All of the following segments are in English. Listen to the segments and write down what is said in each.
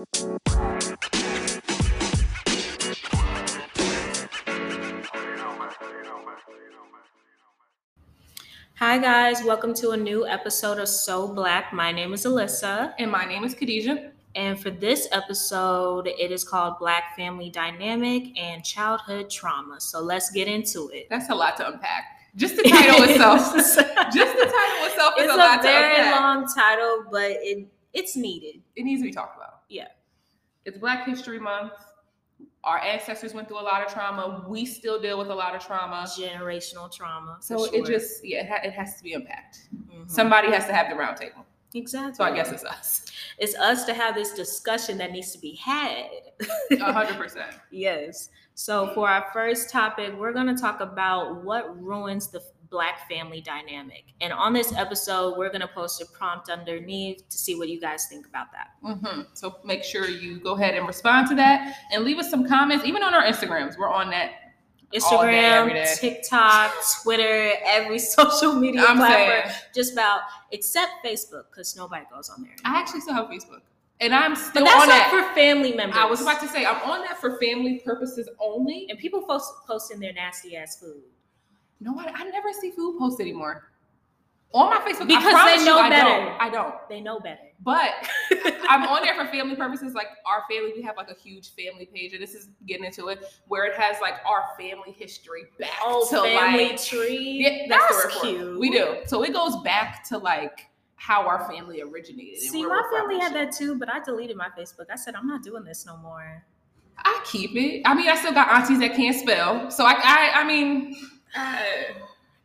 Hi, guys. Welcome to a new episode of So Black. My name is Alyssa. And my name is Khadijah. And for this episode, it is called Black Family Dynamic and Childhood Trauma. So let's get into it. That's a lot to unpack. Just the title itself. Just the title itself is it's a lot a very to unpack. Very long title, but it it's needed. It needs to be talked about. Yeah. It's Black History Month. Our ancestors went through a lot of trauma. We still deal with a lot of trauma. Generational trauma. So it just, yeah, it, ha- it has to be unpacked. Mhm. Somebody has to have the round table. exactly. So I guess it's us. it's us to have this discussion that needs to be had. A hundred percent. Yes. So for our first topic, we're going to talk about what ruins the black family dynamic. And on this episode, we're going to post a prompt underneath to see what you guys think about that. hmm So make sure you go ahead and respond to that and leave us some comments, even on our Instagrams. We're on that. All day, Instagram, day. TikTok, Twitter, every social media I'm platform, saying. just about except Facebook because nobody goes on there. I actually still have Facebook, and I'm But still that's on that. for family members. I was about to say I'm on that for family purposes only. and people post posting their nasty ass food. No, I, I never see food posts anymore on my Facebook Because I they know you, I better. Don't, I don't. They know better. But I'm on there for family purposes. Like our family, we have like a huge family page, and this is getting into it where it has like our family history back Oh, to family like tree. yeah, that's, that's word for it. cute. We do. So it goes back to like how our family originated. and See, my family had that too, but I deleted my Facebook. I said I'm not doing this no more. I keep it. I mean, I still got aunties that can't spell, so I, I, I mean,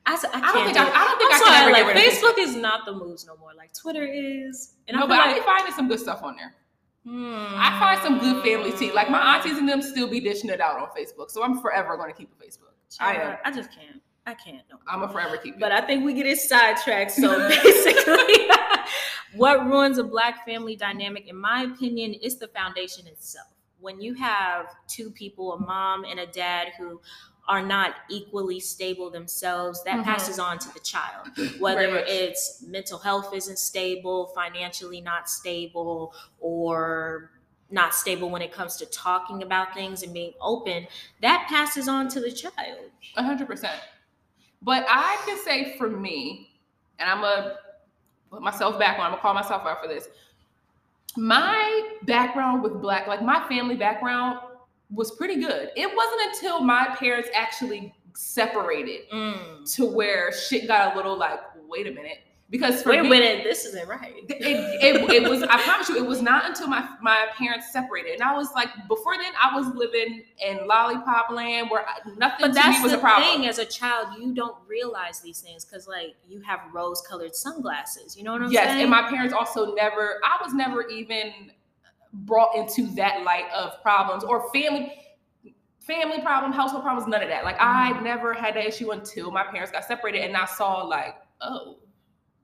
I, I I don't think do I. I don't think I'm I can sorry, ever like get rid of Facebook is not the moves no more. Like Twitter is, and no, I but feel I like be finding some good stuff on there. hmm. I find some good family tea. Like my aunties and them still be dishing it out on Facebook, so I'm forever going to keep a Facebook. I am. I just can't. I can't. No. I'm a forever keep. But I think we get it sidetracked. So basically, what ruins a black family dynamic, in my opinion, is the foundation itself. When you have two people, a mom and a dad, who are not equally stable themselves, that Mhm. passes on to the child. Whether much. it's mental health isn't stable, financially not stable, or not stable when it comes to talking about things and being open, that passes on to the child. A hundred percent. But I can say for me, and I'm gonna put myself back on. I'm gonna call myself out for this. My background with black, like my family background, was pretty good. It wasn't until my parents actually separated Mm. to where shit got a little like, wait a minute, because for Wait a minute, this isn't right. it, it, it was i promise you it was not until my my parents separated and i was like before then i was living in lollipop land where I, nothing But to that's me was the a problem thing. As a child, you don't realize these things because, like, you have rose-colored sunglasses. You know what I'm yes saying? and my parents also never i was never even brought into that light of problems or family family problem household problems none of that. Like i Mhm. never had that issue until my parents got separated and i saw like oh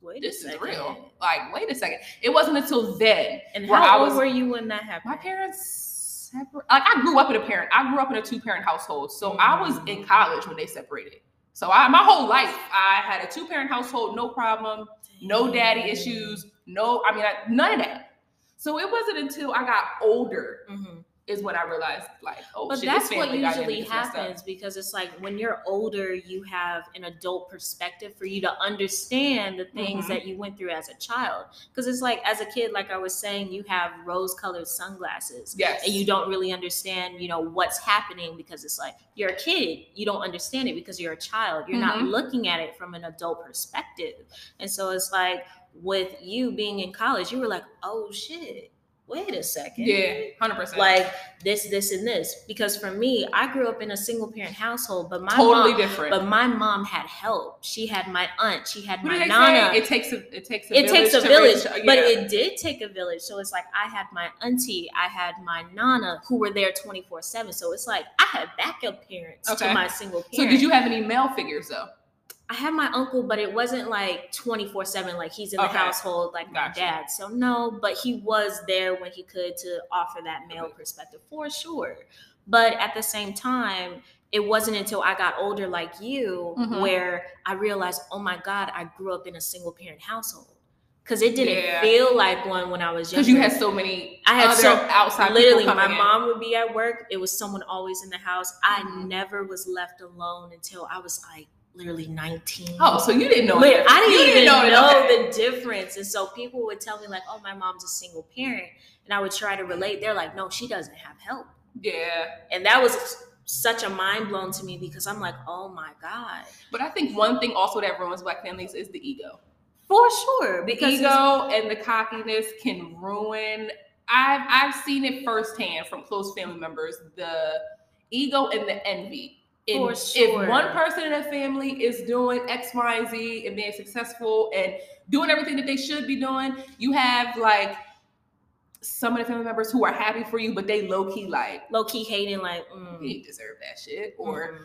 Wait this is real. Like wait a second. It wasn't until then And where how I old was- were you when that happened? my parents separate like i grew up in a parent. I grew up in a two-parent household. So i was in college when they separated. So I, my whole life i had a two-parent household no problem no daddy issues no i mean I, none of that so it wasn't until i got older Mhm. is what i realized like oh But shit, that's what usually is messed up. happens because it's like when you're older, you have an adult perspective for you to understand the things Mhm. that you went through as a child. Because it's like, as a kid, like I was saying, you have rose-colored sunglasses. yes and you don't really understand you know what's happening because it's like you're a kid you don't understand it because you're a child you're not Mhm. looking at it from an adult perspective and so it's like with you being in college you were like oh shit wait a second. Yeah 100% like this this and this. Because for me i grew up in a single parent household but my totally mom different. but my mom had help. She had my aunt. She had what my nana. say? It takes a it takes a it takes a village, raise- but yeah. it did take a village. So it's like I had my auntie, I had my nana who were there 24 7. So it's like I had backup parents Okay. to my single so did you have any male figures though I had my uncle, but it wasn't like 24 7, like he's in the Okay. household like my dad. So no, but he was there when he could to offer that male perspective for sure. But at the same time, it wasn't until I got older like you Mhm. where I realized, oh my God, I grew up in a single parent household. because it didn't Yeah. feel like one when I was younger. Because you had so many I had so outside literally my in. mom would be at work. It was someone always in the house. I Mhm. never was left alone until I was like literally 19. Oh, so you didn't know Wait. I didn't You even know, that, okay. the difference. And so people would tell me, like, oh, my mom's a single parent. And I would try to relate. They're like, no, she doesn't have help. Yeah. And that was such a mind blown to me because I'm like, oh my God. But I think one thing also that ruins black families is the ego. For sure. The ego and the cockiness can ruin. I've I've seen it firsthand from close family members. The ego and the envy. In- sure. If one person in a family is doing X, Y, and Z and being successful and doing everything that they should be doing, you have like some of the family members who are happy for you, but they low key like low key hating, like, mm, he deserve that shit, or mm.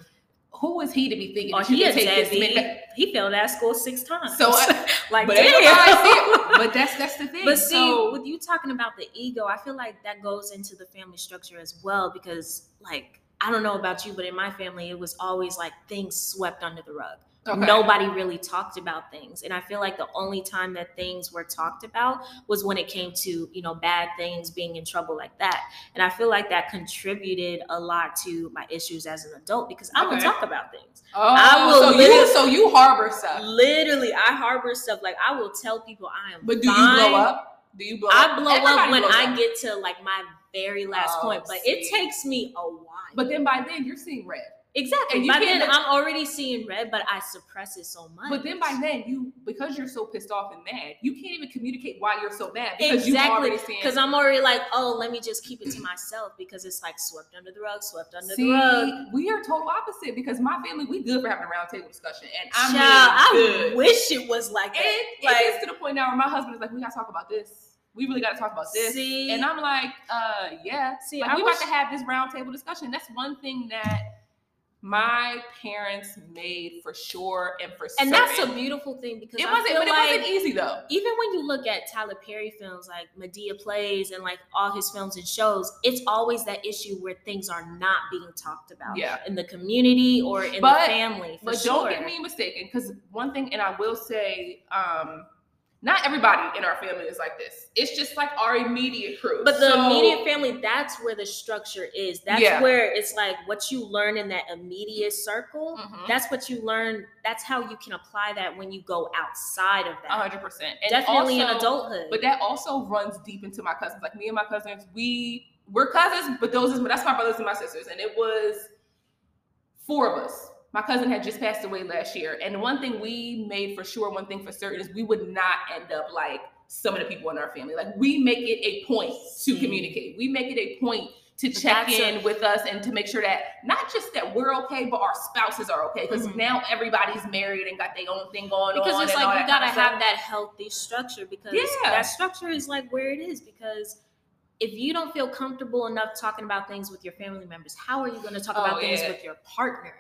who is he to be thinking you he a take deadbeat. He failed at school six times. So I- like, But damn. ain't nobody see it. But that's that's the thing. But see, So- with you talking about the ego, I feel like that goes into the family structure as well because, like, I don't know about you, but in my family, it was always like things swept under the rug. Okay. Nobody really talked about things. And I feel like the only time that things were talked about was when it came to, you know, bad things, being in trouble like that. And I feel like that contributed a lot to my issues as an adult because I Okay. talk about things. Oh, I will so you so you harbor stuff, Literally, I harbor stuff. Like, I will tell people I am but do you fine. blow up? Do you blow up? I blow up Everybody when I up. get to like my very last Oh, point, but it takes me a while. But then by then you're seeing red. exactly, and you by then I'm already seeing red, but I suppress it so much. But then by then you because you're so pissed off and mad, you can't even communicate why you're so mad because exactly because I'm already like, oh, let me just keep it to myself because it's like swept under the rug, swept under See, the rug. we are total opposite because my family we good for having a roundtable discussion, and I mean Child, I good. wish it was like that. It, like, it is to the point now where my husband is like, we gotta talk about this. We really gotta talk about this. See? and I'm like, uh, yeah. See, like we wish- about to have this roundtable discussion. That's one thing that my parents made for sure and for and that's a beautiful thing because it I wasn't, but it like, wasn't easy though. even when you look at Tyler Perry films like Madea Plays and like all his films and shows, it's always that issue where things are not being talked about Yeah. in the community or in But- the family. For But sure. don't get me mistaken, because one thing, and I will say, um, not everybody in our family is like this. It's just like our immediate crew. But the So- immediate family, that's where the structure is. That's Yeah. where it's like what you learn in that immediate circle. Mhm. That's what you learn. That's how you can apply that when you go outside of that. A hundred percent. And Definitely in also- adulthood. But that also runs deep into my cousins. Like me and my cousins, we we're cousins, but those is that's my brothers and my sisters. And it was four of us. My cousin had just passed away last year. And one thing we made for sure, one thing for certain is we would not end up like some of the people in our family. Like we make it a point to communicate. We make it a point to But check that's a- in with us and to make sure that not just that we're okay, but our spouses are okay. Because Mhm. now everybody's married and got their own thing going because on. it's and like you gotta of stuff. have that healthy structure because Yeah. that structure is like where it is because if you don't feel comfortable enough talking about things with your family members how are you going to talk Oh, about things with your partner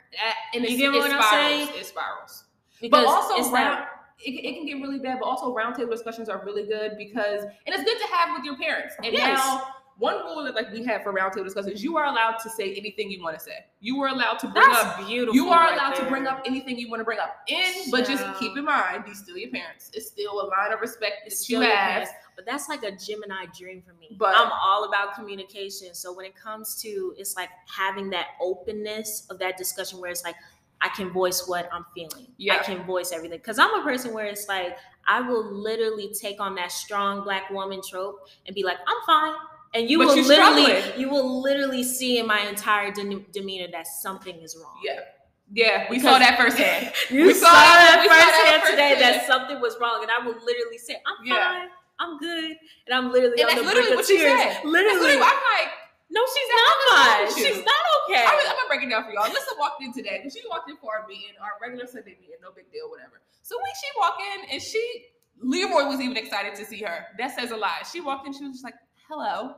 and You get what I'm saying? It spirals. because but also round, it, it can get really bad. But also roundtable discussions are really good because, and it's good to have with your parents. And Yes. now, one rule that like we have for roundtable discussions, you are allowed to say anything you want to say. You are allowed to bring up. beautiful You are right allowed to bring up anything you want to bring up in, but just keep in mind these still your parents. It's still a line of respect It's that you still your have. parents. but that's like a gemini dream for me But- i'm all about communication so when it comes to it's like having that openness of that discussion where it's like I can voice what I'm feeling. Yeah. I can voice everything. Cause I'm a person where it's like, I will literally take on that strong black woman trope and be like, I'm fine. And you But will literally, struggling. you will literally see in my entire de- demeanor that something is wrong. Yeah, yeah, we Because- saw that firsthand. You We saw saw that- we firsthand today that something was wrong, and I will literally say, "I'm Yeah. fine, I'm good," and I'm literally And on that's the literally brink what of tears. said. Literally, literally- I'm like, no, she's not fine. She's not okay. I'm, I'm gonna break it down for y'all. Lisa walked in today, she walked in for our meeting, our regular Sunday meeting, no big deal, whatever. So when she walked in and she, Leroy was even excited to see her. That says a lot. She walked in, she was just like, "Hello."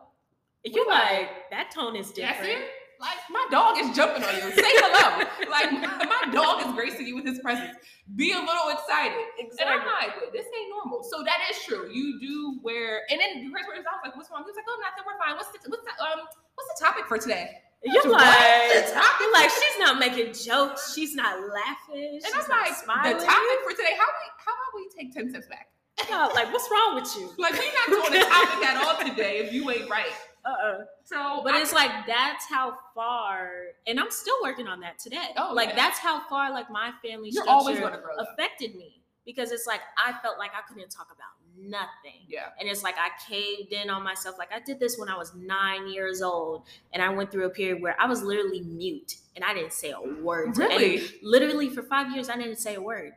You're like that tone is That's different. it. Like my dog is jumping on you. Say hello. like my, my dog is gracing you with his presence. Be a little excited. And I'm like, this ain't normal. So that is true. You do wear, and then I was like, what's wrong? He was like, oh, nothing. We're fine. What's the what's the um what's the topic for today? You're What? like, The topic like, she's not making jokes. She's not laughing. And she's I'm like, smiling. the topic for today, how we how about we take 10 steps back? about? Like, what's wrong with you? Like we're not doing the topic at all today if you ain't right. Uh-uh. So, But I- it's like that's how far, and I'm still working on that today. Oh, like yeah. that's how far like my family you're structure always grow. Though. affected me because it's like I felt like I couldn't talk about nothing. Yeah. And it's like I caved in on myself. Like I did this when I was nine years old, and I went through a period where I was literally mute and I didn't say a word. Really? literally for five years, I didn't say a word.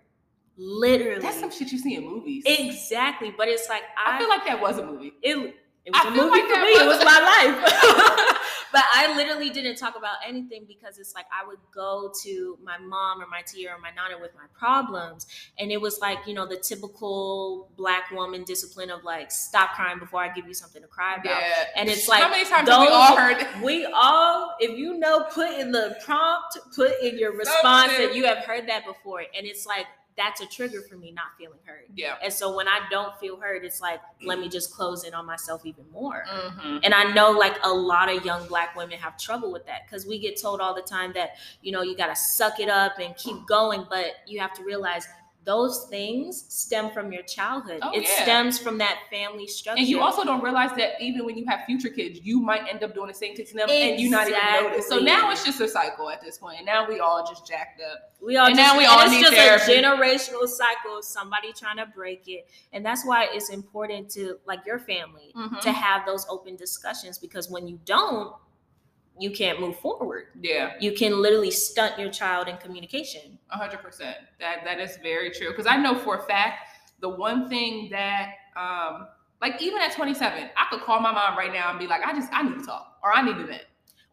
Literally. That's some shit you see in movies. exactly. But it's like I, I feel like that was a movie. it. It was I a movie like for me. It was- was my life. but I literally didn't talk about anything because it's like I would go to my mom or my tia or my nana with my problems, and it was like you know the typical black woman discipline of like stop crying before I give you something to cry about. Yeah. And it's like how many times have we those- all heard? We all, if you know, put in the prompt, put in your response Something. that you have heard that before, and it's like that's a trigger for me not feeling heard. Yeah. And so when I don't feel heard, it's like let me just close in on myself even more. Mm-hmm. And I know like a lot of young black women have trouble with that because we get told all the time that, you know, you got to suck it up and keep going. But you have to realize those things stem from your childhood. Oh, it yeah. stems from that family structure. And you also don't realize that even when you have future kids, you might end up doing the same thing to them and you not even notice. So now it's just a cycle at this point. And now we all just jacked up. we all and just, now we all and need it's just therapy. a generational cycle of somebody trying to break it. And that's why it's important to like your family Mm-hmm. to have those open discussions because when you don't, you can't move forward. Yeah, You can literally stunt your child in communication. hundred percent. That that is very true. Because I know for a fact the one thing that um like even at 27, I could call my mom right now and be like, I just I need to talk or I need to vent.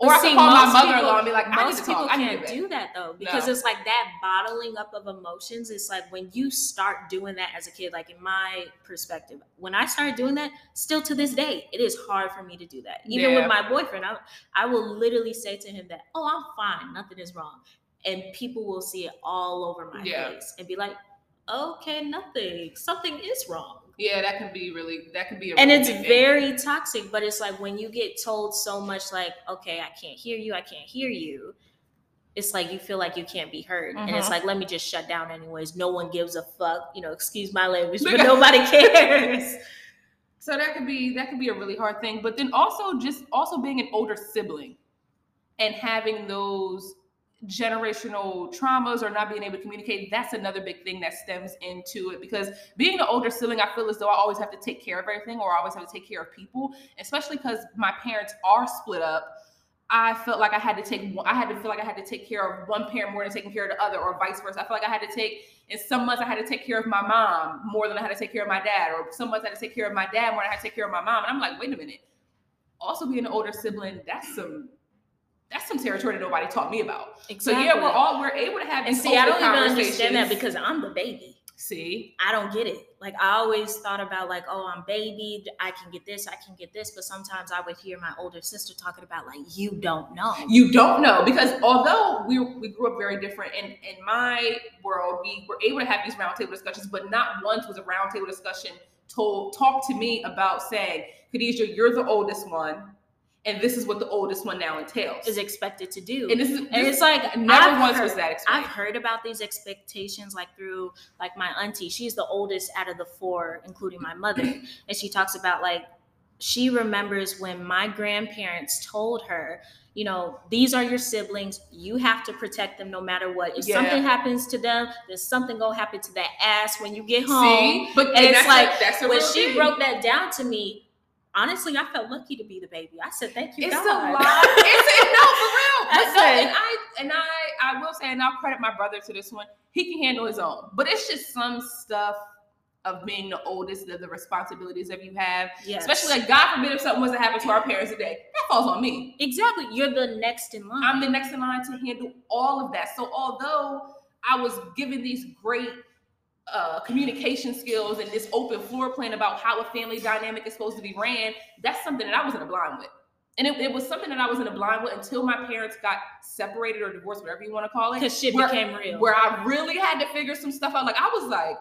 Or I could call my mother-in-law and be like, most to people talk. I need to can't do that though because No. it's like that bottling up of emotions. It's like when you start doing that as a kid, like in my perspective, when I started doing that, still to this day, it is hard for me to do that. Even Yeah. with my boyfriend, I, I will literally say to him that, "Oh, I'm fine, nothing is wrong," and people will see it all over my Yeah. face and be like, "Okay, nothing, something is wrong." Yeah, that can be really that can be a and really it's big thing. very toxic but it's like when you get told so much like okay i can't hear you i can't hear you it's like you feel like you can't be heard and it's Mhm. like let me just shut down anyways no one gives a fuck you know excuse my language but nobody cares So that could be that could be a really hard thing. But then also just also being an older sibling and having those generational traumas or not being able to communicate, that's another big thing that stems into it. Because being an older sibling, I feel as though I always have to take care of everything or I always have to take care of people, especially because my parents are split up. I felt like I had to take I had to feel like I had to take care of one parent more than taking care of the other, or vice versa. I feel like I had to take in some months I had to take care of my mom more than I had to take care of my dad, or some months I had to take care of my dad more than I had to take care of my mom. And I'm like, wait a minute. Also being an older sibling, that's some that's some territory that nobody taught me about. So yeah, we're all we're able to have and see i don't even understand that because i'm the baby. See, i don't get it. Like i always thought about like oh i'm baby i can get this i can get this but sometimes i would hear my older sister talking about like you don't know. You don't know because although we we grew up very different in in my world, we were able to have these roundtable discussions, but not once was a roundtable discussion told talk to me about saying, Khadijah, you're the oldest one, and this is what the oldest one now entails. is expected to do and this is and this- it's like never I've once heard- was that explained. I've heard about these expectations like through like my auntie. She's the oldest out of the four, including my mother. And she talks about like she remembers when my grandparents told her, you know, these are your siblings. You have to protect them no matter what. If Yeah. something happens to them, then something gonna happen to that ass when you get home. See, but And it's like, that's when she thing. broke that down to me, honestly, I felt lucky to be the baby. I said, "Thank you, It's God." a lot. It's a, no, for real. But no, and I and I I will say, and I'll credit my brother to this one. He can handle his own, but it's just some stuff of being the oldest, of the responsibilities that you have, Yes. especially like God forbid if something was to happen to our parents today, that falls on me. exactly. You're the next in line. I'm the next in line to handle all of that. So although I was given these great uh, communication skills and this open floor plan about how a family dynamic is supposed to be ran, that's something that I was in a blind with. And it, it was something that I was in a blind with until my parents got separated or divorced, whatever you want to call it. because shit where- became real. Where I really had to figure some stuff out. Like I was like,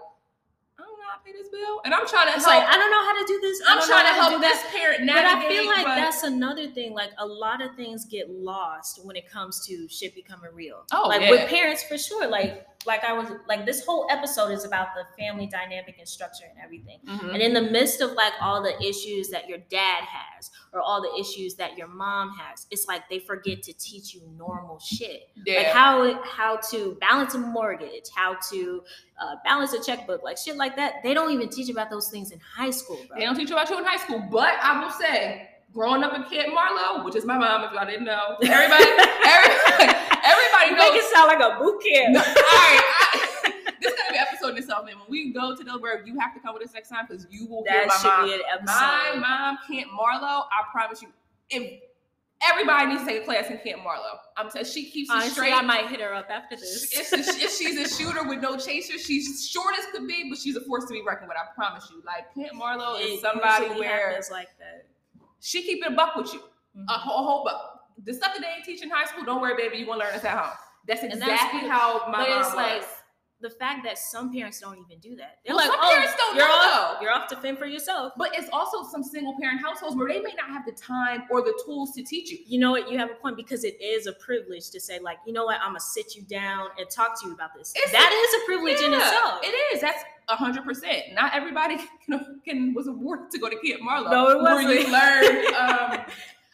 I don't know how to pay this bill, and I'm trying to It's help. like I don't know how to do this. I'm trying to help this that. parent But I feel like but- that's another thing. Like a lot of things get lost when it comes to shit becoming real. Oh, like yeah. with parents for sure. Like like I was like this whole episode is about the family dynamic and structure and everything. Mhm. And in the midst of like all the issues that your dad has or all the issues that your mom has, it's like they forget to teach you normal shit. yeah. Like how how to balance a mortgage, how to uh, balance a checkbook, like shit like that. They don't even teach about those things in high school, bro. They don't teach about you in high school, but I will say, growing up in Camp Marlowe, which is my mom, if y'all didn't know, everybody, everybody, everybody You make knows. it sound like a boot camp. No, all right, I- this is gonna be an episode in itself, man. When we go to Delaware, you have to come with us next time because you will hear That my should mom. be an episode. My mom, Camp Marlowe. I promise you, if everybody needs to take a class in Camp Marlowe, I'm telling she keeps it Honestly, straight. I might hit her up after this. If, if she's a shooter with no chaser, she's short as could be, but she's a force to be reckoned with. I promise you. Like Camp Marlowe is somebody where like that. she keep it a buck with you, Mhm. a whole, whole buck. The stuff that they teach in high school, don't worry, baby, you gonna learn this at home. That's exactly that's how my But mom it's like was. The fact that some parents don't even do that. They're Well, like, some oh, parents don't you're know, off, you're off to fend for yourself. But it's also some single parent households where they may not have the time or the tools to teach you. You know what? You have a point because it is a privilege to say, like, you know what? I'm gonna sit you down and talk to you about this. It's- that is a privilege in itself. It is. That's hundred percent. Not everybody can, can was awarded to go to Camp Marlowe. No, it Where you learn. Um,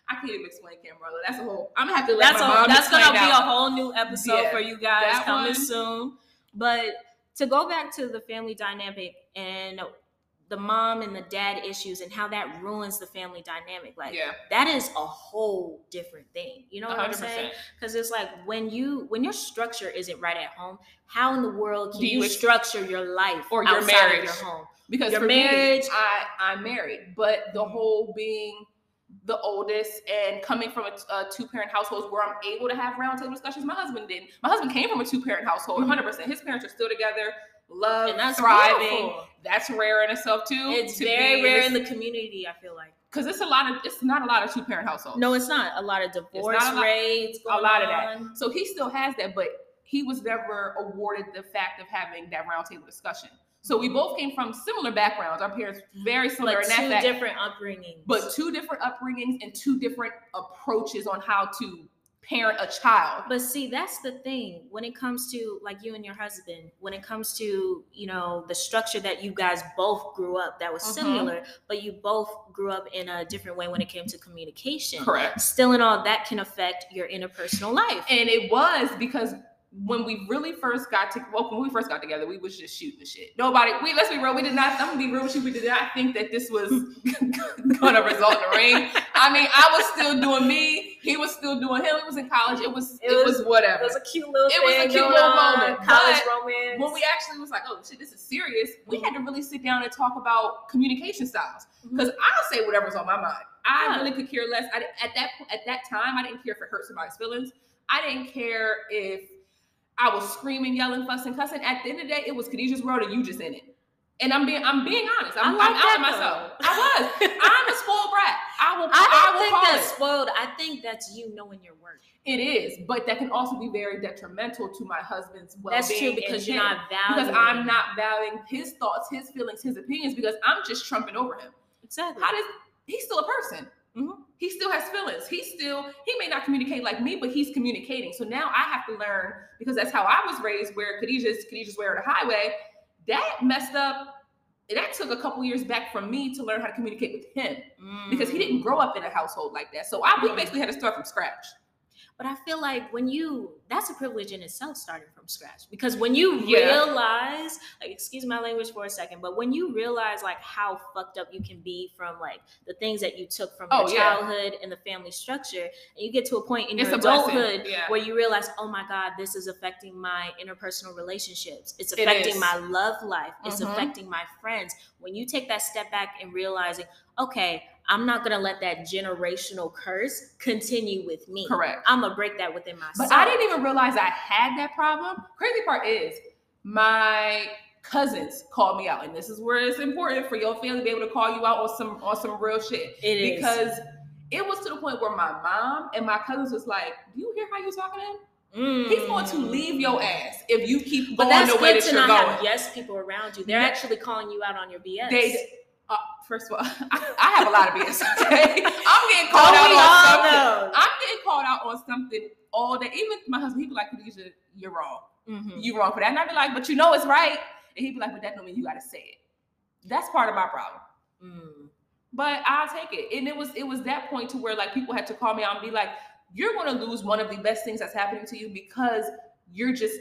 I can't even explain Camp Marlowe. That's a whole. I'm gonna have to let that's my a, mom that's gonna be a whole new episode Yeah, for you guys coming one. soon. But to go back to the family dynamic and the mom and the dad issues and how that ruins the family dynamic, like Yeah, that is a whole different thing. You know what I'm saying? Because it's like when you when your structure isn't right at home, how in the world can Do you, you structure your life or your outside marriage. of your home? Because Your for marriage- me, I I'm married, but the whole being the oldest and coming from a, a two parent household where I'm able to have roundtable discussions. My husband didn't. My husband came from a two parent household, Mhm. 100. percent His parents are still together, love, And that's thriving. beautiful. That's rare in itself too. It's to very be rare in the community. I feel like because it's a lot of it's not a lot of two parent households. no, it's not a lot of divorce not a lot- rates. a lot of that. So he still has that, but he was never awarded the fact of having that roundtable discussion. So we both came from similar backgrounds. Our parents very similar But in that two fact, different upbringings. but two different upbringings and two different approaches on how to parent a child. But see, that's the thing when it comes to like you and your husband, when it comes to, you know, the structure that you guys both grew up that was Mhm. similar, but you both grew up in a different way when it came to communication. Correct. Still in all that can affect your interpersonal life. And it was because when we really first got to well, when we first got together, we was just shooting the shit. Nobody, we let's be real, we did not. I'm gonna be real with you. We did not think that this was gonna result in a ring. I mean, I was still doing me. He was still doing him. He was in college. It was it, It was, was- whatever. it was a cute little It was a cute little on, moment, College but romance. when we actually was like, oh shit, this is serious, we had to really sit down and talk about communication styles. Mm-hmm. Because I'll say whatever's on my mind. I Yeah. really could care less. I, at that at that time, I didn't care if it hurt somebody's feelings. I didn't care if I was screaming, yelling, fussing, cussing. At the end of the day, it was Khadijah's world, and you just in it. And I'm being I'm being honest. I'm, I like I'm out that, myself. though. I was. I'm a spoiled brat. I will. I I, don't will think that's it. spoiled. I think that's you knowing your worth. It is, but that can also be very detrimental to my husband's well-being. That's true because you're not valuing. because I'm not valuing his thoughts, his feelings, his opinions because I'm just trumping over him. exactly. How does he's still a person? Mhm. He still has feelings. He still he may not communicate like me, but he's communicating. So now I have to learn because that's how I was raised. Where Khadijah's Khadijah's way or the highway, that messed up. That took a couple years back from me to learn how to communicate with him because he didn't grow up in a household like that. So I we Mm. basically had to start from scratch. But I feel like when you, that's a privilege in itself starting from scratch. Because when you Yeah. realize, like, excuse my language for a second, but when you realize, like, how fucked up you can be from, like, the things that you took from Oh, your yeah. childhood and the family structure, and you get to a point in It's your adulthood Yeah. where you realize, oh my God, this is affecting my interpersonal relationships. It's affecting is. my love life. It's Mhm. affecting my friends. When you take that step back and realizing, okay, I'm not gonna let that generational curse continue with me. Correct. I'm gonna break that within myself. But I didn't even realize I had that problem. Crazy part is my cousins called me out, and this is where it's important for your family to be able to call you out on some on some real shit. It is. because it was to the point where my mom and my cousins was like, "Do you hear how you're talking to him? He's going to Mm. leave your ass if you keep But going that's the way good that to you're not going." have yes people around you. They're Yeah. actually calling you out on your BS. They uh, first of all, I, I have a lot of BS. Okay, I'm getting called Don't out on something. know? I'm getting called out on something all day. Even my husband, he'd be like, "Khadijah, you're wrong. Mhm. You wrong for that." And I'd be like, "But you know it's right." And he'd be like, "But that don't mean you got to say it." That's part of my problem. Mm. But I'll take it. And it was it was that point to where like people had to call me out and be like, "You're going to lose one of the best things that's happening to you because you're just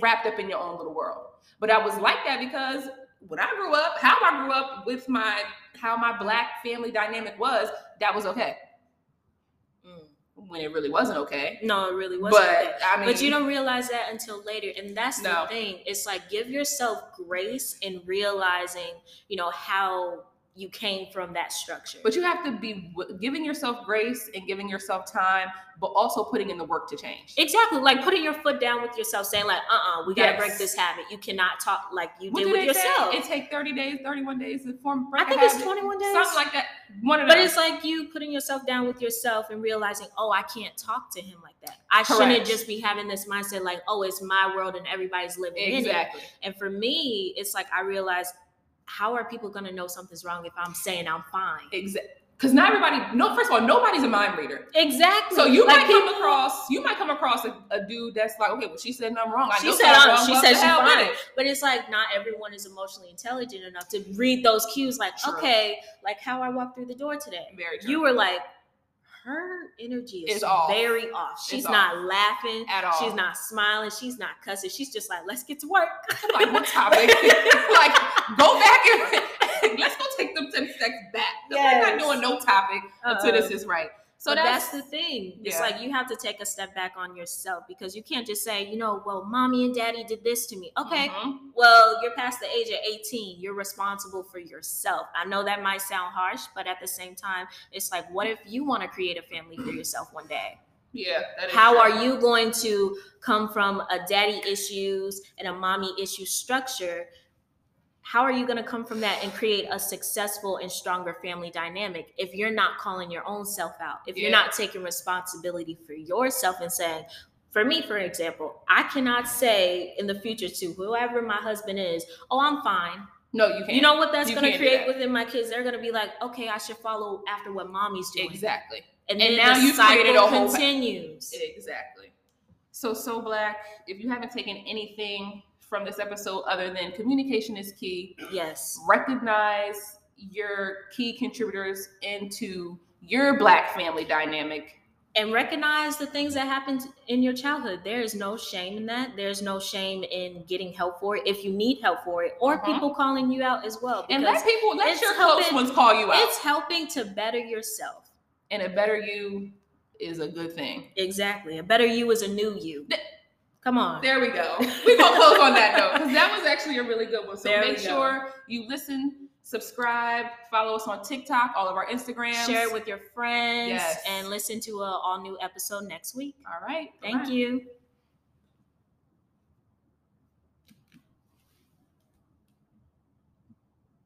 wrapped up in your own little world." But I was like that because when I grew up, how I grew up with my how my black family dynamic was, that was okay. Mm. When it really wasn't okay. No, it really wasn't. But okay. I mean, But you don't realize that until later. And that's No. the thing. It's like give yourself grace in realizing, you know, how you came from that structure. But you have to be w- giving yourself grace and giving yourself time, but also putting in the work to change. exactly. Like putting your foot down with yourself, saying, like, uh uh we gotta break this habit. You cannot talk like you What did with they say? yourself. It take 30 days, 31 days to form I think it's 21 days. Something like that. One of But them. it's like you putting yourself down with yourself and realizing, oh, I can't talk to him like that. I shouldn't just be having this mindset like, oh, it's my world and everybody's living in it. exactly. And for me, it's like I realized, how are people gonna know something's wrong if I'm saying I'm fine? Exactly. Because not everybody, no, first of all, nobody's a mind reader. Exactly. So you Like, might come across, you might come across a, a dude that's like, okay, well, she said nothing wrong. I She said I'm- uh, wrong. she said she's fine. it? But it's like not everyone is emotionally intelligent enough to read those cues. Like, True. okay, like how I walked through the door today. Very true. You were like, her energy is off. very off. She's It's not laughing At all. She's not smiling. She's not cussing. She's just like, let's get to work. like what topic? like go back and let's go take them 10 steps back. We're Yes. not doing no topic until this uh-uh. is right. So that's, that's, the thing. It's yeah. like you have to take a step back on yourself because you can't just say, you know, well, mommy and daddy did this to me. Okay, Mhm. well, you're past the age of 18. You're responsible for yourself. I know that might sound harsh, but at the same time, it's like, what if you want to create a family for yourself one day? Yeah. that is How true. are you going to come from a daddy issues and a mommy issue structure? How are you going to come from that and create a successful and stronger family dynamic if you're not calling your own self out? If you're not taking responsibility for yourself and saying, for me, for example, I cannot say in the future to whoever my husband is, oh, I'm fine. No, you can't. You know what that's going to create within my kids? They're going to be like, okay, I should follow after what mommy's doing. exactly. And, And now the you've created a whole- continues. Exactly. So, so black, if you haven't taken anything from this episode other than communication is key, Yes. recognize your key contributors into your black family dynamic. and recognize the things that happened in your childhood. There is no shame in that. There's no shame in getting help for it if you need help for it, or Uh-huh. people calling you out as well. And let people, let your close ones call you out. it's helping to better yourself. And a better you is a good thing. Exactly. A better you is a new you. Come on. There we go. We're going to close on that note because that was actually a really good one. So There make sure you listen, subscribe, follow us on TikTok, all of our Instagrams. Share it with your friends Yes. and listen to a all new episode next week. All right. Thank you.